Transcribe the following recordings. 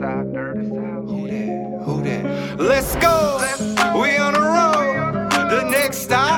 That? Who that? Who that? Who that? Let's go. We on the road. The next stop,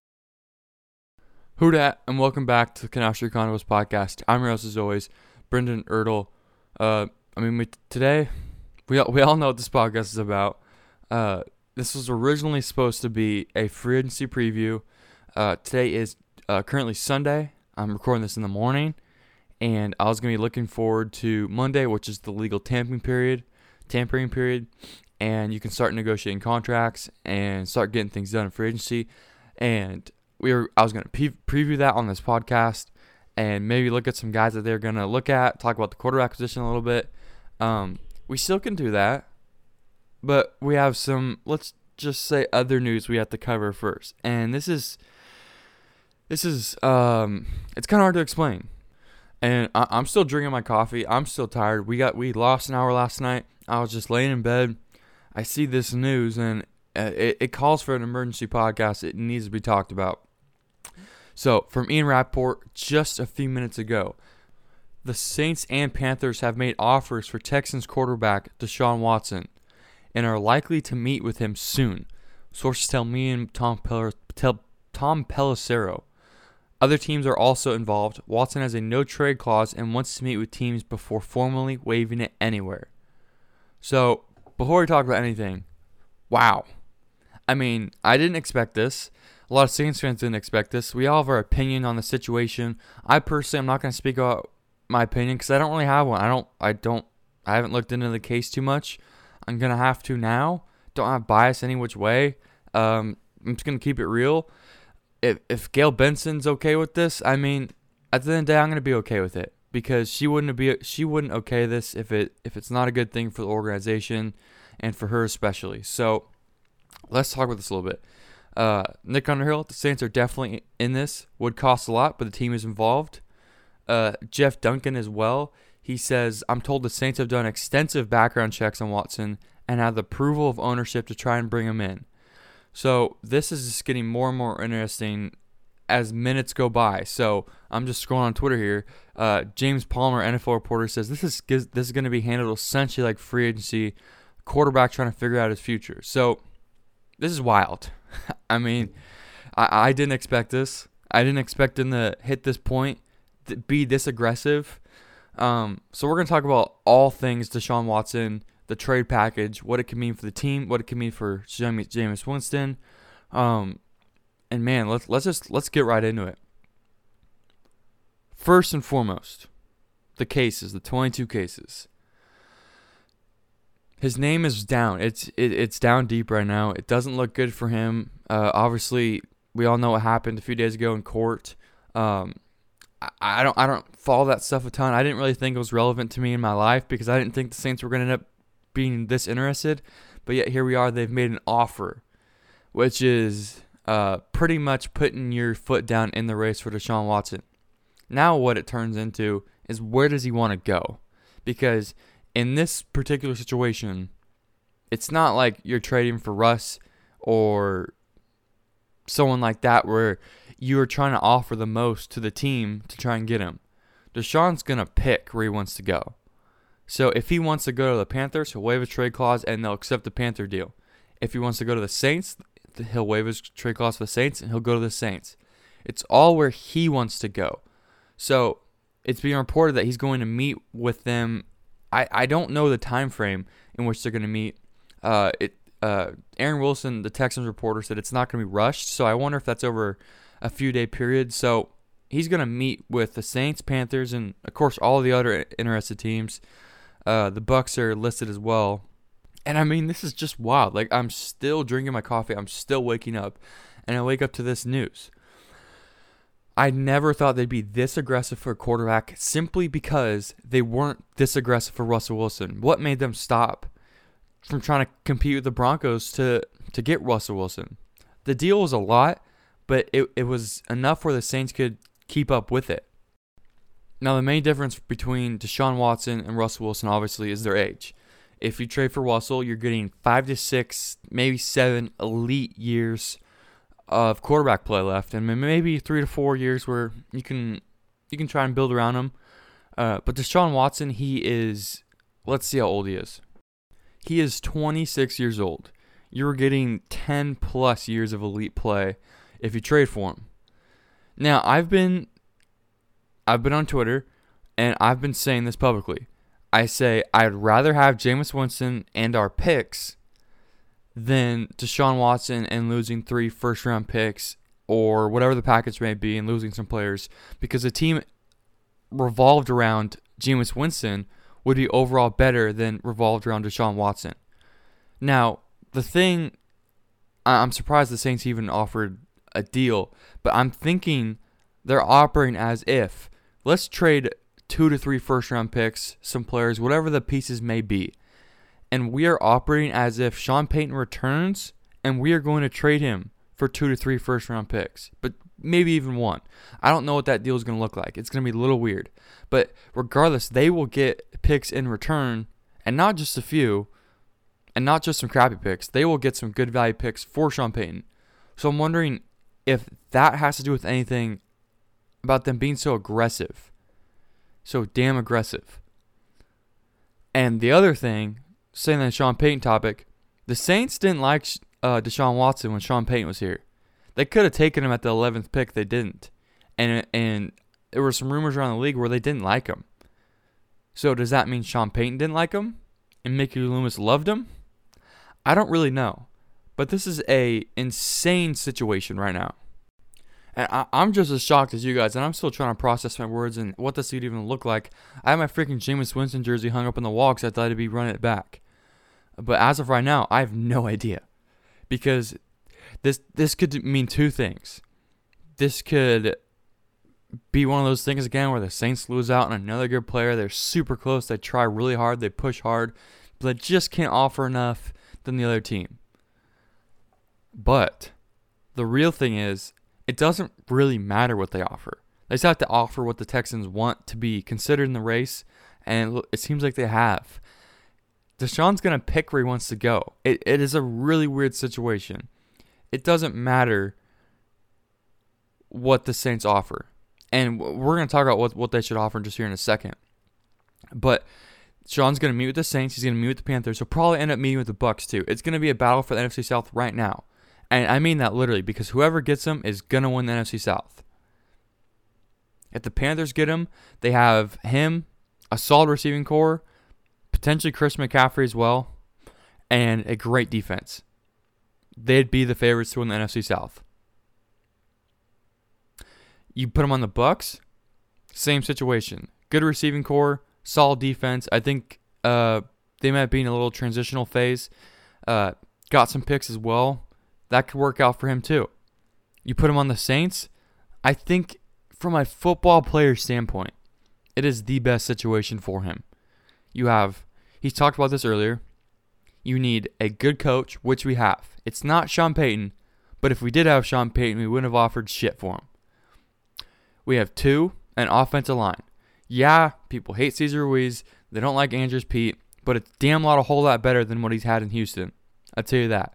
Who dat, and welcome back to the Canastri Condos podcast. I'm your host as always, Brendan Ertle. Uh, I mean, we, today we we all know what this podcast is about. Uh, this was originally supposed to be a free agency preview. Uh, today is uh, currently Sunday. I'm recording this in the morning, and I was gonna be looking forward to Monday, which is the legal tampering period, tampering period, and you can start negotiating contracts and start getting things done in free agency. And we were I was gonna pre- preview that on this podcast and maybe look at some guys that they're gonna look at, talk about the quarterback position a little bit. Um, we still can do that, but we have some let's just say other news we have to cover first, and this is this is um it's kind of hard to explain. And I, I'm still drinking my coffee. I'm still tired. We got we lost an hour last night. I was just laying in bed. I see this news and uh, it, it calls for an emergency podcast. It needs to be talked about. So, from Ian Rapoport just a few minutes ago, the Saints and Panthers have made offers for Texans quarterback Deshaun Watson and are likely to meet with him soon. Sources tell me and Tom, Pel- tell Tom Pelissero. Other teams are also involved. Watson has a no trade clause and wants to meet with teams before formally waiving it anywhere. So, before we talk about anything, wow. I mean, I didn't expect this. A lot of Saints fans didn't expect this. We all have our opinion on the situation. I personally, I'm not going to speak about my opinion because I don't really have one. I don't, I don't, I haven't looked into the case too much. I'm gonna have to now. Don't have bias any which way. Um, I'm just gonna keep it real. If if Gayle Benson's okay with this, I mean, at the end of the day, I'm gonna be okay with it because she wouldn't be she wouldn't okay this if it if it's not a good thing for the organization and for her especially. So let's talk about this a little bit. Uh, Nick Underhill, the Saints are definitely in this. Would cost a lot, but the team is involved. Uh, Jeff Duncan as well. He says, I'm told the Saints have done extensive background checks on Watson and have the approval of ownership to try and bring him in. So this is just getting more and more interesting as minutes go by. So I'm just scrolling on Twitter here. Uh, James Palmer, NFL reporter, says this is this is going to be handled essentially like free agency, quarterback trying to figure out his future. So this is wild. I mean, I, I didn't expect this. I didn't expect him to hit this point, to be this aggressive. Um, so we're gonna talk about all things Deshaun Watson, the trade package, what it can mean for the team, what it can mean for Jameis Winston, um, and man, let's let's just let's get right into it. First and foremost, the cases, the 22 cases. His name is down. It's it, it's down deep right now. It doesn't look good for him. Uh, obviously, we all know what happened a few days ago in court. Um, I, I don't I don't follow that stuff a ton. I didn't really think it was relevant to me in my life because I didn't think the Saints were going to end up being this interested. But yet here we are. They've made an offer, which is uh, pretty much putting your foot down in the race for Deshaun Watson. Now what it turns into is where does he want to go? because in this particular situation, it's not like you're trading for Russ or someone like that where you are trying to offer the most to the team to try and get him. Deshaun's going to pick where he wants to go. So if he wants to go to the Panthers, he'll waive a trade clause and they'll accept the Panther deal. If he wants to go to the Saints, he'll waive his trade clause for the Saints and he'll go to the Saints. It's all where he wants to go. So it's being reported that he's going to meet with them. I, I don't know the time frame in which they're going to meet. Uh, it uh, Aaron Wilson, the Texans reporter, said it's not going to be rushed. So I wonder if that's over a few day period. So he's going to meet with the Saints, Panthers, and of course all the other interested teams. Uh, the Bucks are listed as well. And I mean, this is just wild. Like I'm still drinking my coffee. I'm still waking up, and I wake up to this news. I never thought they'd be this aggressive for a quarterback simply because they weren't this aggressive for Russell Wilson. What made them stop from trying to compete with the Broncos to to get Russell Wilson? The deal was a lot, but it, it was enough where the Saints could keep up with it. Now, the main difference between Deshaun Watson and Russell Wilson obviously is their age. If you trade for Russell, you're getting five to six, maybe seven elite years of quarterback play left, and maybe three to four years where you can you can try and build around him. Uh, but Deshaun Watson, he is let's see how old he is. He is 26 years old. You're getting 10 plus years of elite play if you trade for him. Now, I've been I've been on Twitter and I've been saying this publicly. I say I'd rather have Jameis Winston and our picks than Deshaun Watson and losing three first round picks or whatever the package may be and losing some players. Because the team revolved around Jameis Winston would be overall better than revolved around Deshaun Watson. Now, the thing I'm surprised the Saints even offered a deal, but I'm thinking they're operating as if. Let's trade two to three first round picks, some players, whatever the pieces may be and we are operating as if Sean Payton returns and we are going to trade him for two to three first round picks, but maybe even one. I don't know what that deal is going to look like. It's going to be a little weird. But regardless, they will get picks in return, and not just a few, and not just some crappy picks. They will get some good value picks for Sean Payton. So I'm wondering if that has to do with anything about them being so aggressive. So damn aggressive. And the other thing saying that Sean Payton topic, the Saints didn't like uh, Deshaun Watson when Sean Payton was here. They could have taken him at the 11th pick. They didn't. And, and there were some rumors around the league where they didn't like him. So does that mean Sean Payton didn't like him and Mickey Loomis loved him? I don't really know. But this is a insane situation right now. And I, am just as shocked as you guys, and I'm still trying to process my words and what this would even look like. I have my freaking Jameis Winston jersey hung up on the wall because I thought I'd be running it back. But as of right now, I have no idea because this this could mean two things. This could be one of those things again where the Saints lose out on another good player. They're super close. They try really hard. They push hard, but just can't offer enough than the other team. But the real thing is it doesn't really matter what they offer. They just have to offer what the Texans want to be considered in the race, and it seems like they have. Deshaun's going to pick where he wants to go. It, it is a really weird situation. It doesn't matter what the Saints offer. And we're going to talk about what, what they should offer just here in a second. But Sean's going to meet with the Saints. He's going to meet with the Panthers. He'll probably end up meeting with the Bucks too. It's going to be a battle for the NFC South right now. And I mean that literally because whoever gets him is going to win the NFC South. If the Panthers get him, they have him, a solid receiving core, potentially Chris McCaffrey as well, and a great defense. They'd be the favorites to win the NFC South. You put them on the Bucks, same situation. Good receiving core, solid defense. I think uh, they might be in a little transitional phase. Uh, got some picks as well that could work out for him too. You put him on the Saints, I think from a football player standpoint, it is the best situation for him. You have, he's talked about this earlier. You need a good coach, which we have. It's not Sean Payton, but if we did have Sean Payton, we wouldn't have offered shit for him. We have two, an offensive line. Yeah, people hate Cesar Ruiz. They don't like Andrus Peat, but it's damn lot a whole lot better than what he's had in Houston. I'll tell you that.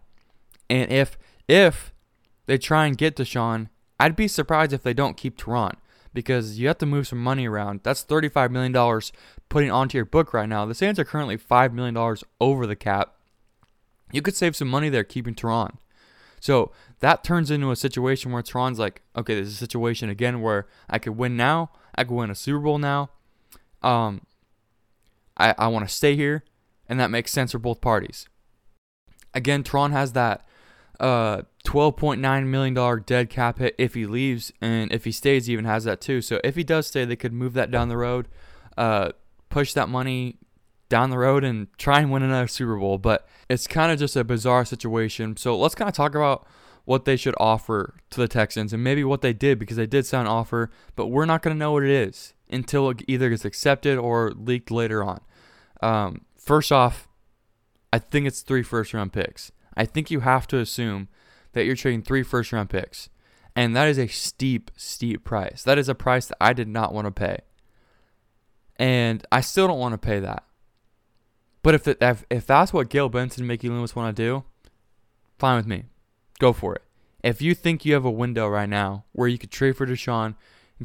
And if if they try and get Deshaun, I'd be surprised if they don't keep Terron because you have to move some money around. That's $35 million putting onto your book right now. The Saints are currently $5 million over the cap. You could save some money there keeping Terron. So that turns into a situation where Terron's like, okay, there's a situation again where I could win now. I could win a Super Bowl now. Um, I, I want to stay here, and that makes sense for both parties. Again, Terron has that uh, $12.9 million dead cap hit if he leaves, and if he stays, he even has that too. So if he does stay, they could move that down the road, uh, push that money down the road, and try and win another Super Bowl. But it's kind of just a bizarre situation. So let's kind of talk about what they should offer to the Texans and maybe what they did because they did sound offer, but we're not going to know what it is until it either gets accepted or leaked later on. Um, first off, I think it's three first round picks. I think you have to assume that you're trading three first round picks. And that is a steep, steep price. That is a price that I did not want to pay. And I still don't want to pay that. But if, if, if that's what Gayle Benson and Mickey Loomis want to do, fine with me. Go for it. If you think you have a window right now where you could trade for Deshaun,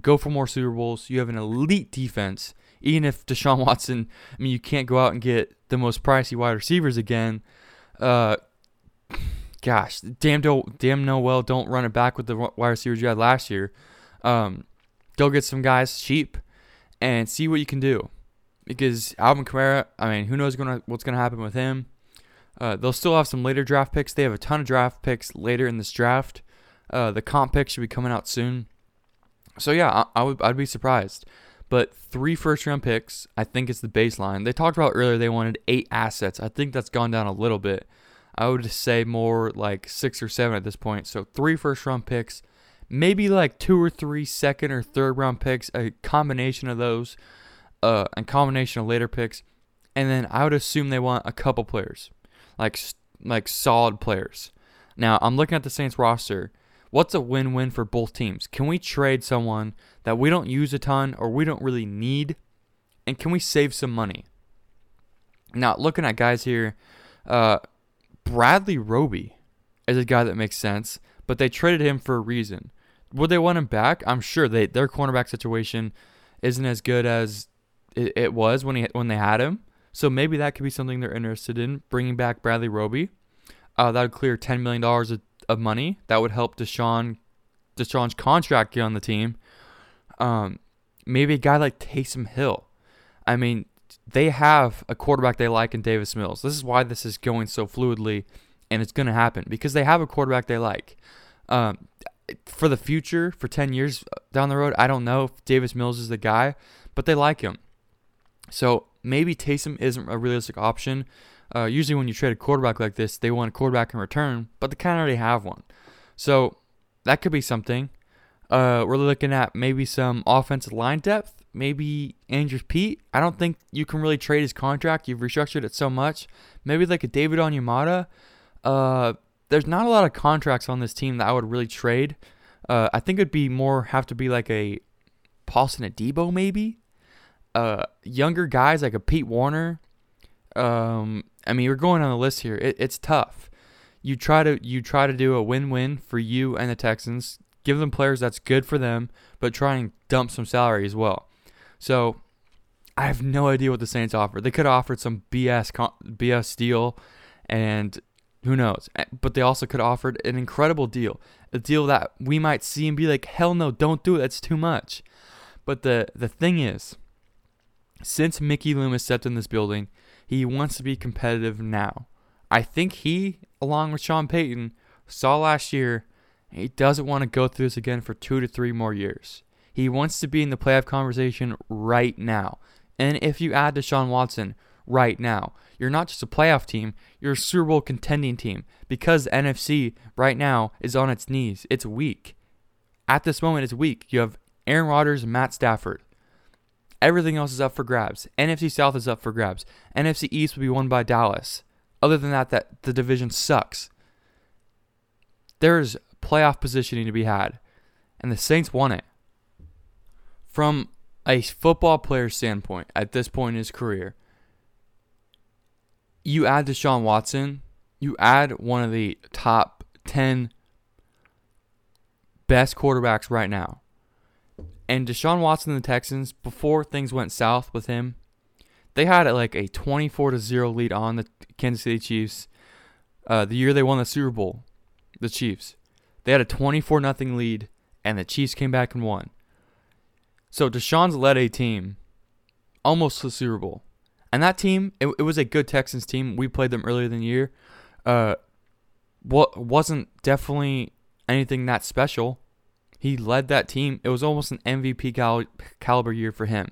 go for more Super Bowls, you have an elite defense, even if Deshaun Watson, I mean, you can't go out and get the most pricey wide receivers again. Uh, gosh, damn, do, damn no well, don't run it back with the wide receivers you had last year. Um, go get some guys cheap and see what you can do. Because Alvin Kamara, I mean, who knows gonna what's gonna happen with him? Uh, they'll still have some later draft picks. They have a ton of draft picks later in this draft. Uh, the comp pick should be coming out soon. So yeah, I, I would I'd be surprised. But three first round picks, I think it's the baseline. They talked about earlier they wanted eight assets. I think that's gone down a little bit. I would say more like six or seven at this point. So three first round picks, maybe like two or three second or third round picks, a combination of those, uh, a combination of later picks, and then I would assume they want a couple players, like like solid players. Now I'm looking at the Saints roster. What's a win-win for both teams? Can we trade someone that we don't use a ton or we don't really need, and can we save some money? Now looking at guys here, uh, Bradley Roby is a guy that makes sense, but they traded him for a reason. Would they want him back? I'm sure they their cornerback situation isn't as good as it, it was when he when they had him. So maybe that could be something they're interested in bringing back Bradley Roby. Uh, that would clear ten million dollars of, of money. That would help Deshaun Deshaun's contract get on the team. Um, maybe a guy like Taysom Hill. I mean, they have a quarterback they like in Davis Mills. This is why this is going so fluidly, and it's going to happen because they have a quarterback they like. Um, for the future, for 10 years down the road, I don't know if Davis Mills is the guy, but they like him. So maybe Taysom isn't a realistic option. Uh, usually, when you trade a quarterback like this, they want a quarterback in return, but they kind of already have one. So that could be something. Uh, we're looking at maybe some offensive line depth maybe Andrus Peat. I don't think you can really trade his contract. You've restructured it so much. Maybe like a David Onyemata. Uh, there's not a lot of contracts on this team that I would really trade. Uh, I think it'd be more have to be like a Paulson Adebo maybe. Uh, younger guys like a Pete Werner. Um, I mean, we're going on the list here. It, it's tough. You try to you try to do a win-win for you and the Texans. Give them players that's good for them, but try and dump some salary as well. So I have no idea what the Saints offered. They could have offered some BS BS deal, and who knows? Eh, but they also could have offered an incredible deal, a deal that we might see and be like, hell no, don't do it. That's too much. But the the thing is, since Mickey Loomis stepped in this building, he wants to be competitive now. I think he, along with Sean Payton, saw last year he doesn't want to go through this again for two to three more years. He wants to be in the playoff conversation right now. And if you add Deshaun Watson right now, you're not just a playoff team, you're a Super Bowl contending team because NFC right now is on its knees. It's weak. At this moment, it's weak. You have Aaron Rodgers Matt Stafford. Everything else is up for grabs. NFC South is up for grabs. NFC East will be won by Dallas. Other than that, that the division sucks. There's playoff positioning to be had, and the Saints won it from a football player standpoint at this point in his career, you add Deshaun Watson, you add one of the top 10 best quarterbacks right now. And Deshaun Watson and the Texans, before things went south with him, they had like a 24 to 0 lead on the Kansas City Chiefs. Uh, the year they won the Super Bowl, the Chiefs. They had a 24 0 lead, and the Chiefs came back and won. So Deshaun's led a team almost to the Super Bowl. And that team, it, it was a good Texans team. We played them earlier in the year. Uh, what wasn't definitely anything that special. He led that team. It was almost an MVP cal- caliber year for him.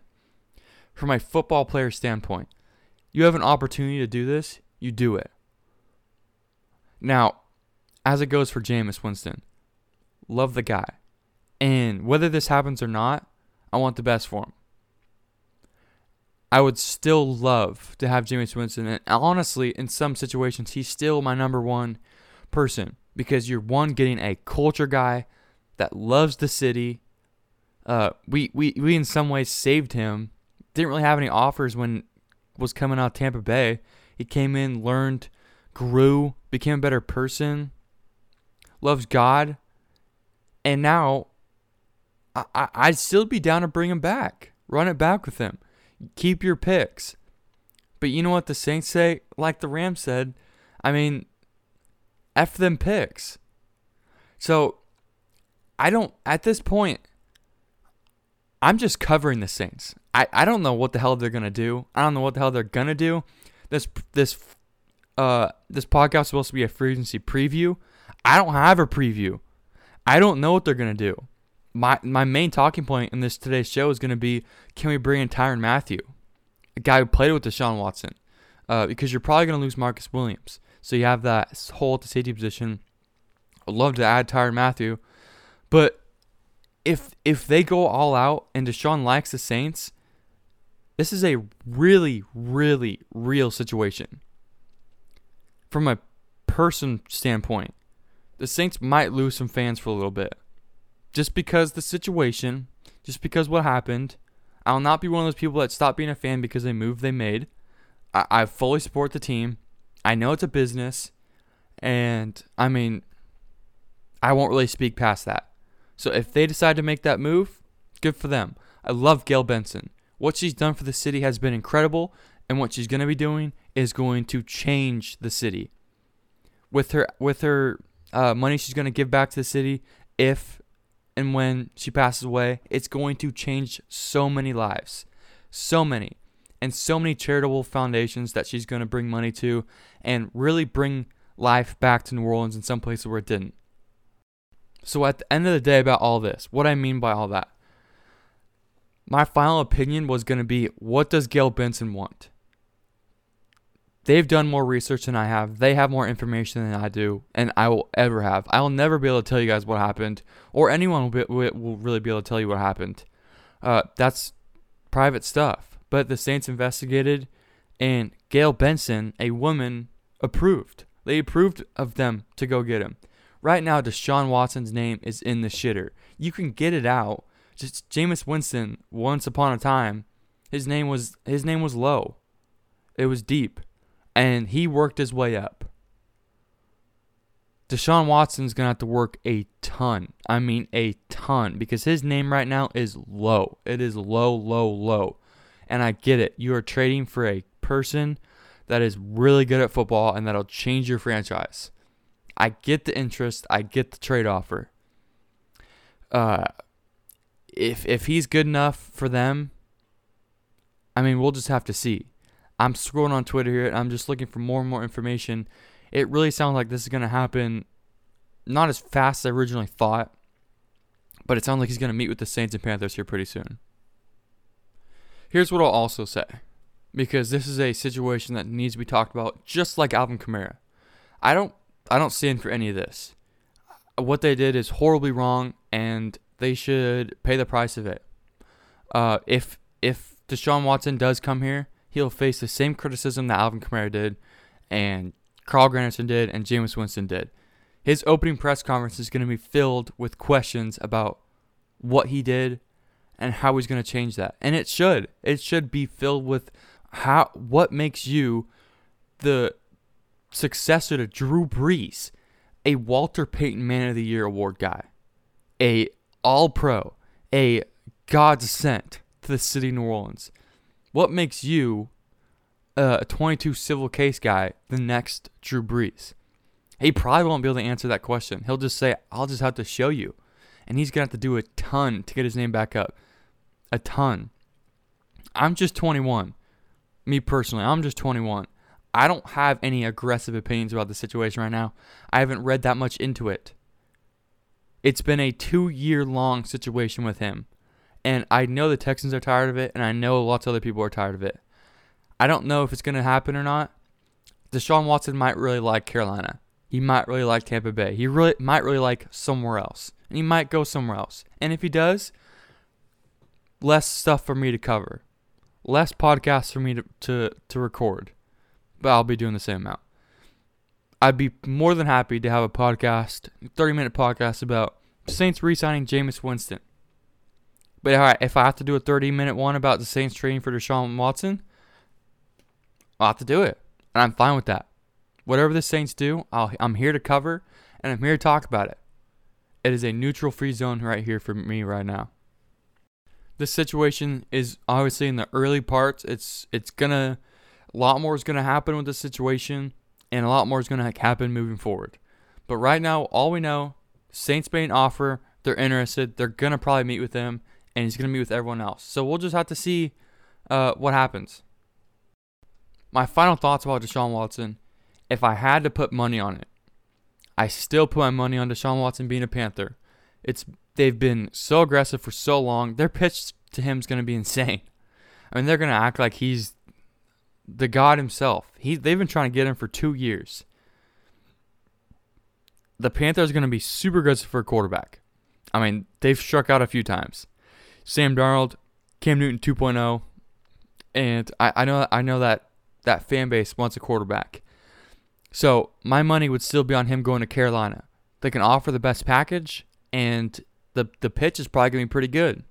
From a football player standpoint, you have an opportunity to do this, you do it. Now, as it goes for Jameis Winston, love the guy. And whether this happens or not, I want the best for him. I would still love to have Jameis Winston. And honestly, in some situations, he's still my number one person because you're one getting a culture guy that loves the city. Uh, we, we, we in some ways saved him. Didn't really have any offers when was coming out Tampa Bay. He came in, learned, grew, became a better person, loves God, and now I, I'd still be down to bring him back. Run it back with him. Keep your picks. But you know what the Saints say? Like the Rams said, I mean, F them picks. So I don't, at this point, I'm just covering the Saints. I, I don't know what the hell they're gonna do. I don't know what the hell they're gonna do. This this uh this podcast is supposed to be a free agency preview. I don't have a preview. I don't know what they're gonna do my my main talking point in this today's show is going to be can we bring in Tyrann Mathieu, a guy who played with Deshaun Watson, uh, because you're probably going to lose Marcus Williams. So you have that hole at the safety position. I'd love to add Tyrann Mathieu, but if if they go all out and Deshaun likes the Saints, this is a really really real situation. From a person standpoint, the Saints might lose some fans for a little bit just because the situation, just because what happened, I'll not be one of those people that stop being a fan because they move they made. I, I fully support the team. I know it's a business, and I mean, I won't really speak past that. So if they decide to make that move, good for them. I love Gayle Benson. What she's done for the city has been incredible, and what she's going to be doing is going to change the city. With her with her uh, money she's going to give back to the city if and when she passes away, it's going to change so many lives. So many. And so many charitable foundations that she's going to bring money to and really bring life back to New Orleans in some places where it didn't. So, at the end of the day, about all this, what I mean by all that, my final opinion was going to be what does Gayle Benson want? They've done more research than I have. They have more information than I do, and I will ever have. I will never be able to tell you guys what happened, or anyone will, be, will really be able to tell you what happened. Uh, that's private stuff. But the Saints investigated, and Gayle Benson, a woman, approved. They approved of them to go get him. Right now, Deshaun Watson's name is in the shitter. You can get it out. Just Jameis Winston, once upon a time, his name was his name was low. It was deep and he worked his way up. Deshaun Watson's going to have to work a ton. I mean, a ton, because his name right now is low. It is low, low, low. And I get it. You are trading for a person that is really good at football and that'll change your franchise. I get the interest, I get the trade offer. Uh, if if he's good enough for them, I mean, we'll just have to see. I'm scrolling on Twitter here and I'm just looking for more and more information. It really sounds like this is going to happen not as fast as I originally thought, but it sounds like he's going to meet with the Saints and Panthers here pretty soon. Here's what I'll also say because this is a situation that needs to be talked about just like Alvin Kamara. I don't I don't stand for any of this. What they did is horribly wrong and they should pay the price of it. Uh, if if Deshaun Watson does come here he'll face the same criticism that Alvin Kamara did, and Carl Granderson did, and Jameis Winston did. His opening press conference is going to be filled with questions about what he did and how he's going to change that. And it should. It should be filled with how what makes you the successor to Drew Brees, a Walter Payton Man of the Year award guy, a All Pro, a God sent to the city of New Orleans. What makes you uh, a 22 civil case guy the next Drew Brees? He probably won't be able to answer that question. He'll just say, I'll just have to show you. And he's going to have to do a ton to get his name back up. A ton. I'm just 21. Me personally, I'm just 21. I don't have any aggressive opinions about the situation right now. I haven't read that much into it. It's been a two year long situation with him. And I know the Texans are tired of it, and I know lots of other people are tired of it. I don't know if it's going to happen or not. Deshaun Watson might really like Carolina. He might really like Tampa Bay. He really might really like somewhere else. And he might go somewhere else. And if he does, less stuff for me to cover. Less podcasts for me to, to, to record but I'll be doing the same amount. I'd be more than happy to have a podcast, 30 minute podcast about Saints re signing Jameis Winston. But all right, if I have to do a 30 minute one about the Saints trading for Deshaun Watson, I'll have to do it. And I'm fine with that. Whatever the Saints do, i am here to cover and I'm here to talk about it. It is a neutral free zone right here for me right now. This situation is obviously in the early parts. It's it's gonna a lot more is to happen with this situation, and a lot more is to happen moving forward. But right now, all we know, Saints made an offer. They're interested. They're to probably meet with him, and he's going to meet with everyone else. So we'll just have to see uh, what happens. My final thoughts about Deshaun Watson if I had to put money on it, I still put my money on Deshaun Watson being a Panther. It's they've been so aggressive for so long. Their pitch to him is going to be insane. I mean, they're going to act like he's the God himself. He they've been trying to get him for two years. The Panthers are going to be super good for a quarterback. I mean, they've struck out a few times. Sam Darnold, Cam Newton 2.0, and I, I know I know that that fan base wants a quarterback. So my money would still be on him going to Carolina. They can offer the best package, and the the pitch is probably going to be pretty good.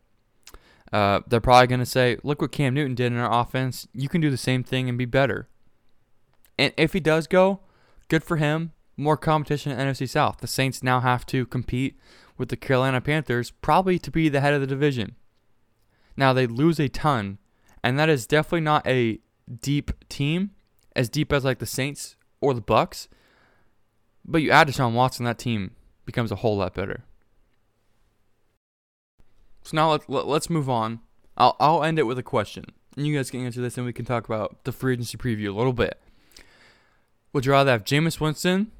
Uh, they're probably going to say, look what Cam Newton did in our offense. You can do the same thing and be better. And if he does go, good for him. More competition in NFC South. The Saints now have to compete with the Carolina Panthers, probably to be the head of the division. Now, they lose a ton, and that is definitely not a deep team, as deep as like the Saints or the Bucks. But you add Deshaun Watson, that team becomes a whole lot better. So now let, let, us move on. I'll, I'll end it with a question. And you guys can answer this and we can talk about the free agency preview a little bit. Would you rather have Jameis Winston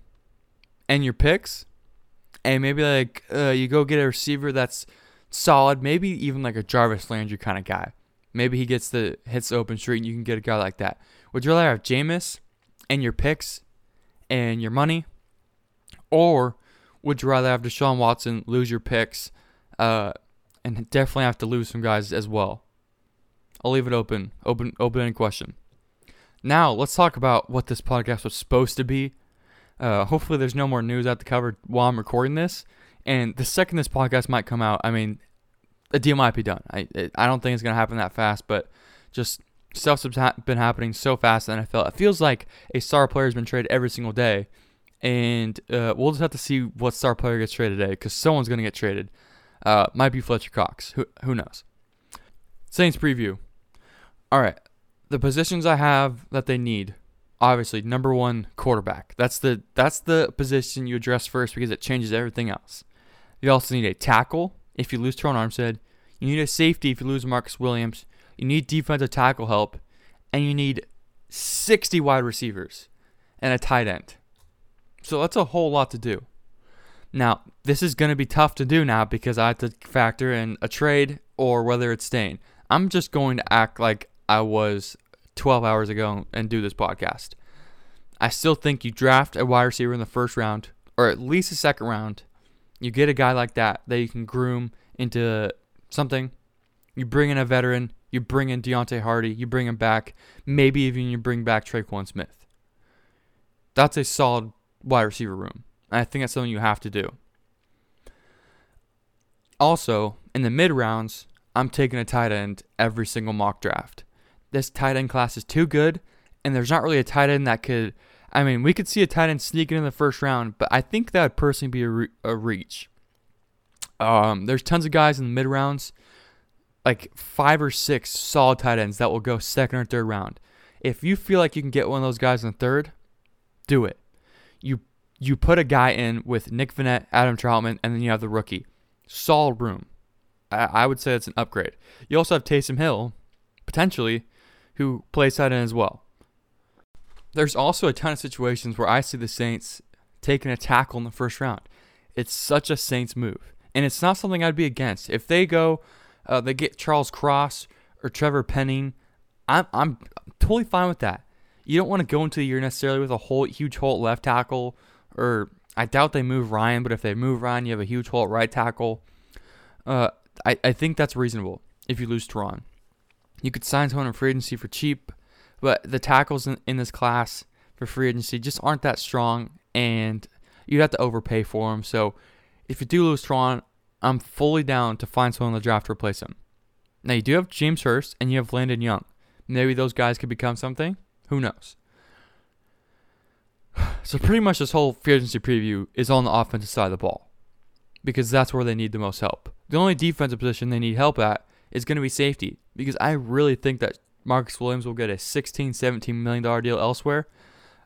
and your picks? And maybe like uh, you go get a receiver that's solid, maybe even like a Jarvis Landry kind of guy. Maybe he gets the hits the open street and you can get a guy like that. Would you rather have Jameis and your picks and your money? Or would you rather have Deshaun Watson lose your picks, uh, and definitely have to lose some guys as well. I'll leave it open, open, open any question. Now let's talk about what this podcast was supposed to be. Uh, hopefully, there's no more news out to cover while I'm recording this. And the second this podcast might come out, I mean, a deal might be done. I I don't think it's gonna happen that fast, but just stuff's been happening so fast in the NFL. It feels like a star player has been traded every single day, and uh, we'll just have to see what star player gets traded today because someone's gonna get traded. Uh, might be Fletcher Cox. Who who knows? Saints preview. All right, the positions I have that they need. Obviously, number one, quarterback. That's the that's the position you address first because it changes everything else. You also need a tackle if you lose Terron Armstead. You need a safety if you lose Marcus Williams. You need defensive tackle help, and you need 60 wide receivers and a tight end. So that's a whole lot to do. Now, this is going to be tough to do now because I have to factor in a trade or whether it's staying. I'm just going to act like I was 12 hours ago and do this podcast. I still think you draft a wide receiver in the first round or at least the second round. You get a guy like that that you can groom into something. You bring in a veteran. You bring in Deonte Hardy. You bring him back. Maybe even you bring back Tre'Quan Smith. That's a solid wide receiver room. I think that's something you have to do. Also, in the mid rounds, I'm taking a tight end every single mock draft. This tight end class is too good, and there's not really a tight end that could. I mean, we could see a tight end sneaking in the first round, but I think that would personally be a, re- a reach. Um, there's tons of guys in the mid rounds, like five or six solid tight ends that will go second or third round. If you feel like you can get one of those guys in the third, do it. You you put a guy in with Nick Vannett, Adam Trautman, and then you have the rookie. Solid room. I, I would say it's an upgrade. You also have Taysom Hill, potentially, who plays tight end as well. There's also a ton of situations where I see the Saints taking a tackle in the first round. It's such a Saints move, and it's not something I'd be against. If they go, uh, they get Charles Cross or Trevor Penning, I'm I'm totally fine with that. You don't want to go into the year necessarily with a whole huge hole left tackle, or I doubt they move Ryan, but if they move Ryan, you have a huge hole at right tackle. Uh, I, I think that's reasonable if you lose Terron. You could sign someone in free agency for cheap, but the tackles in, in this class for free agency just aren't that strong, and you'd have to overpay for them. So if you do lose Terron, I'm fully down to find someone in the draft to replace him. Now you do have James Hurst and you have Landon Young. Maybe those guys could become something. Who knows? So pretty much this whole free agency preview is on the offensive side of the ball because that's where they need the most help. The only defensive position they need help at is going to be safety because I really think that Marcus Williams will get a 16, 17 million dollar deal elsewhere.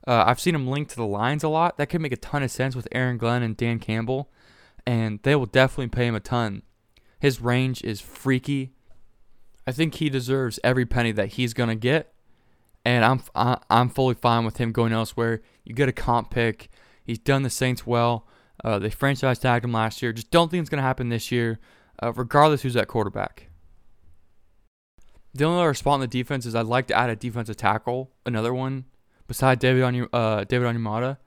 Uh, I've seen him linked to the Lions a lot. That could make a ton of sense with Aaron Glenn and Dan Campbell, and they will definitely pay him a ton. His range is freaky. I think he deserves every penny that he's gonna get, and I'm I'm fully fine with him going elsewhere. You get a comp pick. He's done the Saints well. Uh, they franchise tagged him last year. Just don't think it's gonna happen this year, uh, regardless who's at quarterback. The only other spot in the defense is I'd like to add a defensive tackle, another one beside David on uh, David Onyemata.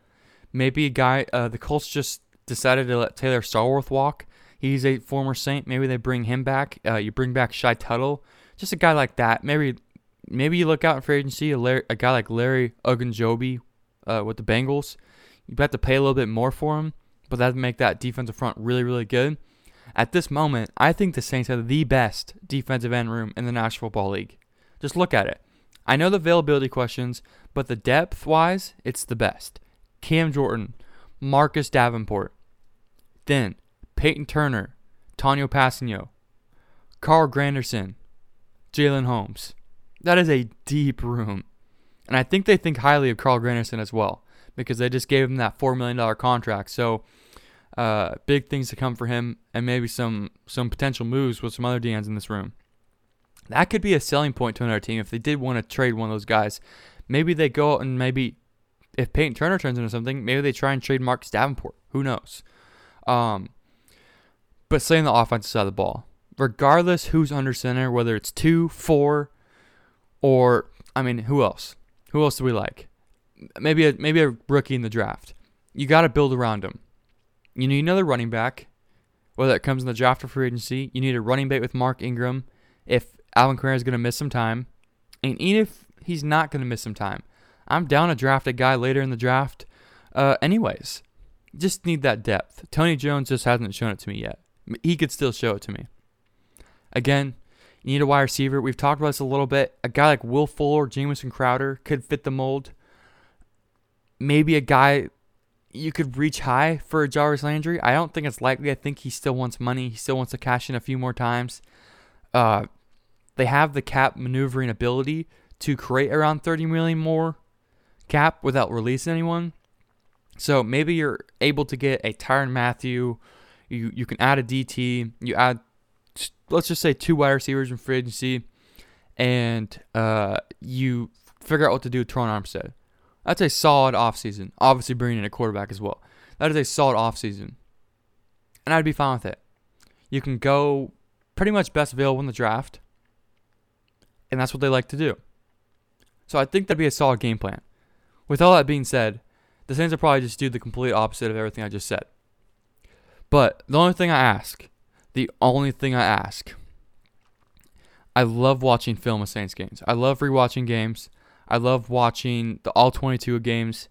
Maybe a guy. Uh, the Colts just decided to let Taylor Stallworth walk. He's a former Saint. Maybe they bring him back. Uh, you bring back Shy Tuttle, just a guy like that. Maybe maybe you look out free agency a, Larry, a guy like Larry Ogunjobi uh, with the Bengals. You have to pay a little bit more for him, but that'd make that defensive front really really good. At this moment, I think the Saints have the best defensive end room in the National Football League. Just look at it. I know the availability questions, but the depth wise, it's the best. Cam Jordan, Marcus Davenport, then Payton Turner, Tanoh Kpassagnon, Carl Granderson, Jalyn Holmes. That is a deep room. And I think they think highly of Carl Granderson as well because they just gave him that $4 million contract. So uh, big things to come for him, and maybe some some potential moves with some other DNs in this room. That could be a selling point to another team if they did want to trade one of those guys. Maybe they go out and maybe if Payton Turner turns into something, maybe they try and trade Marcus Davenport. Who knows? Um, but stay on the offensive side of the ball. Regardless who's under center, whether it's two, four, or I mean, who else? Who else do we like? Maybe a maybe a rookie in the draft. You got to build around him. You need another running back, whether it comes in the draft or free agency. You need a running back with Mark Ingram if Alvin Kamara is going to miss some time. And even if he's not going to miss some time, I'm down to draft a guy later in the draft. Uh, anyways, just need that depth. Tony Jones just hasn't shown it to me yet. He could still show it to me. Again, you need a wide receiver. We've talked about this a little bit. A guy like Will Fuller, Jamison Crowder could fit the mold. Maybe a guy you could reach high for Jarvis Landry. I don't think it's likely. I think he still wants money. He still wants to cash in a few more times. Uh, they have the cap maneuvering ability to create around 30 million more cap without releasing anyone. So maybe you're able to get a Tyrann Mathieu. You you can add a DT. You add let's just say two wide receivers in free agency, and uh, you figure out what to do with Terron Armstead. That's a solid offseason. Obviously, bringing in a quarterback as well. That is a solid offseason. And I'd be fine with it. You can go pretty much best available in the draft. And that's what they like to do. So I think that'd be a solid game plan. With all that being said, the Saints will probably just do the complete opposite of everything I just said. But the only thing I ask, the only thing I ask, I love watching film of Saints games. I love rewatching games. I love watching the all 22 games.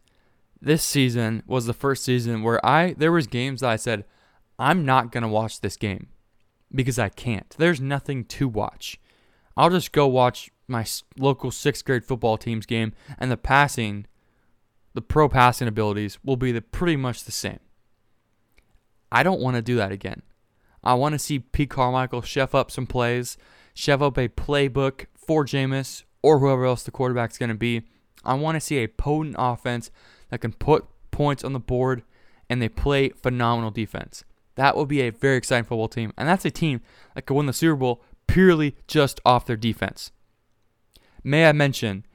This season was the first season where I there was games that I said I'm not going to watch this game because I can't. There's nothing to watch. I'll just go watch my local sixth grade football team's game, and the passing, the pro passing abilities will be the, pretty much the same. I don't want to do that again. I want to see Pete Carmichael chef up some plays, chef up a playbook for Jameis or whoever else the quarterback's going to be. I want to see a potent offense that can put points on the board and they play phenomenal defense. That will be a very exciting football team. And that's a team that could win the Super Bowl purely just off their defense. May I mention,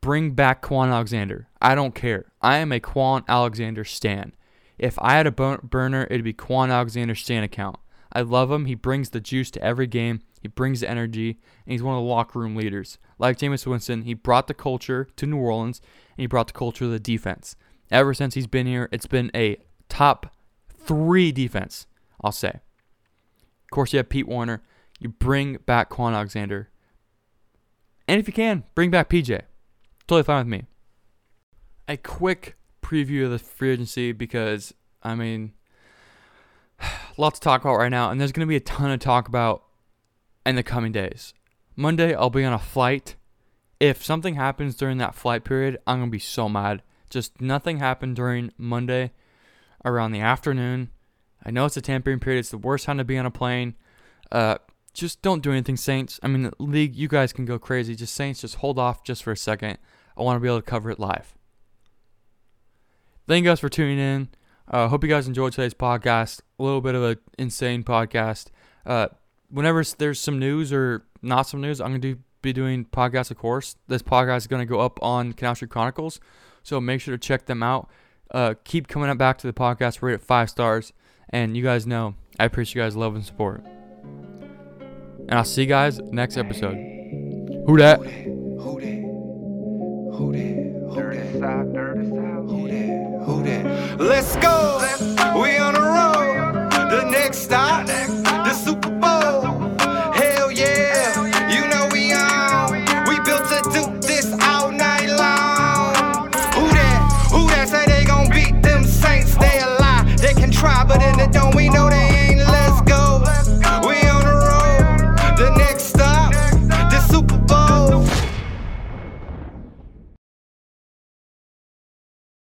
bring back Kwon Alexander. I don't care. I am a Kwon Alexander stan. If I had a burner, it'd be Kwon Alexander stan account. I love him. He brings the juice to every game. He brings the energy, and he's one of the locker room leaders. Like Jameis Winston, he brought the culture to New Orleans, and he brought the culture to the defense. Ever since he's been here, it's been a top three defense, I'll say. Of course, you have Pete Werner. You bring back Kwon Alexander. And if you can, bring back PJ. Totally fine with me. A quick preview of the free agency because, I mean, lots to talk about right now, and there's going to be a ton of talk about in the coming days. Monday, I'll be on a flight. If something happens during that flight period, I'm going to be so mad. Just nothing happened during Monday around the afternoon. I know it's a tampering period. It's the worst time to be on a plane. Uh, just don't do anything, Saints. I mean, league, you guys can go crazy. Just Saints, just hold off just for a second. I want to be able to cover it live. Thank you guys for tuning in. Uh, hope you guys enjoyed today's podcast. A little bit of an insane podcast. Uh, whenever there's some news or not some news, I'm going to be doing podcasts, of course. This podcast is going to go up on Canal Street Chronicles. So make sure to check them out. Uh, keep coming up back to the podcast. Rate it five stars. And you guys know I appreciate you guys' love and support. And I'll see you guys next episode. Who that? Who that? Who that? Dirty South, dirty South. Who that? Who that? Let's go. We on the road. The next stop.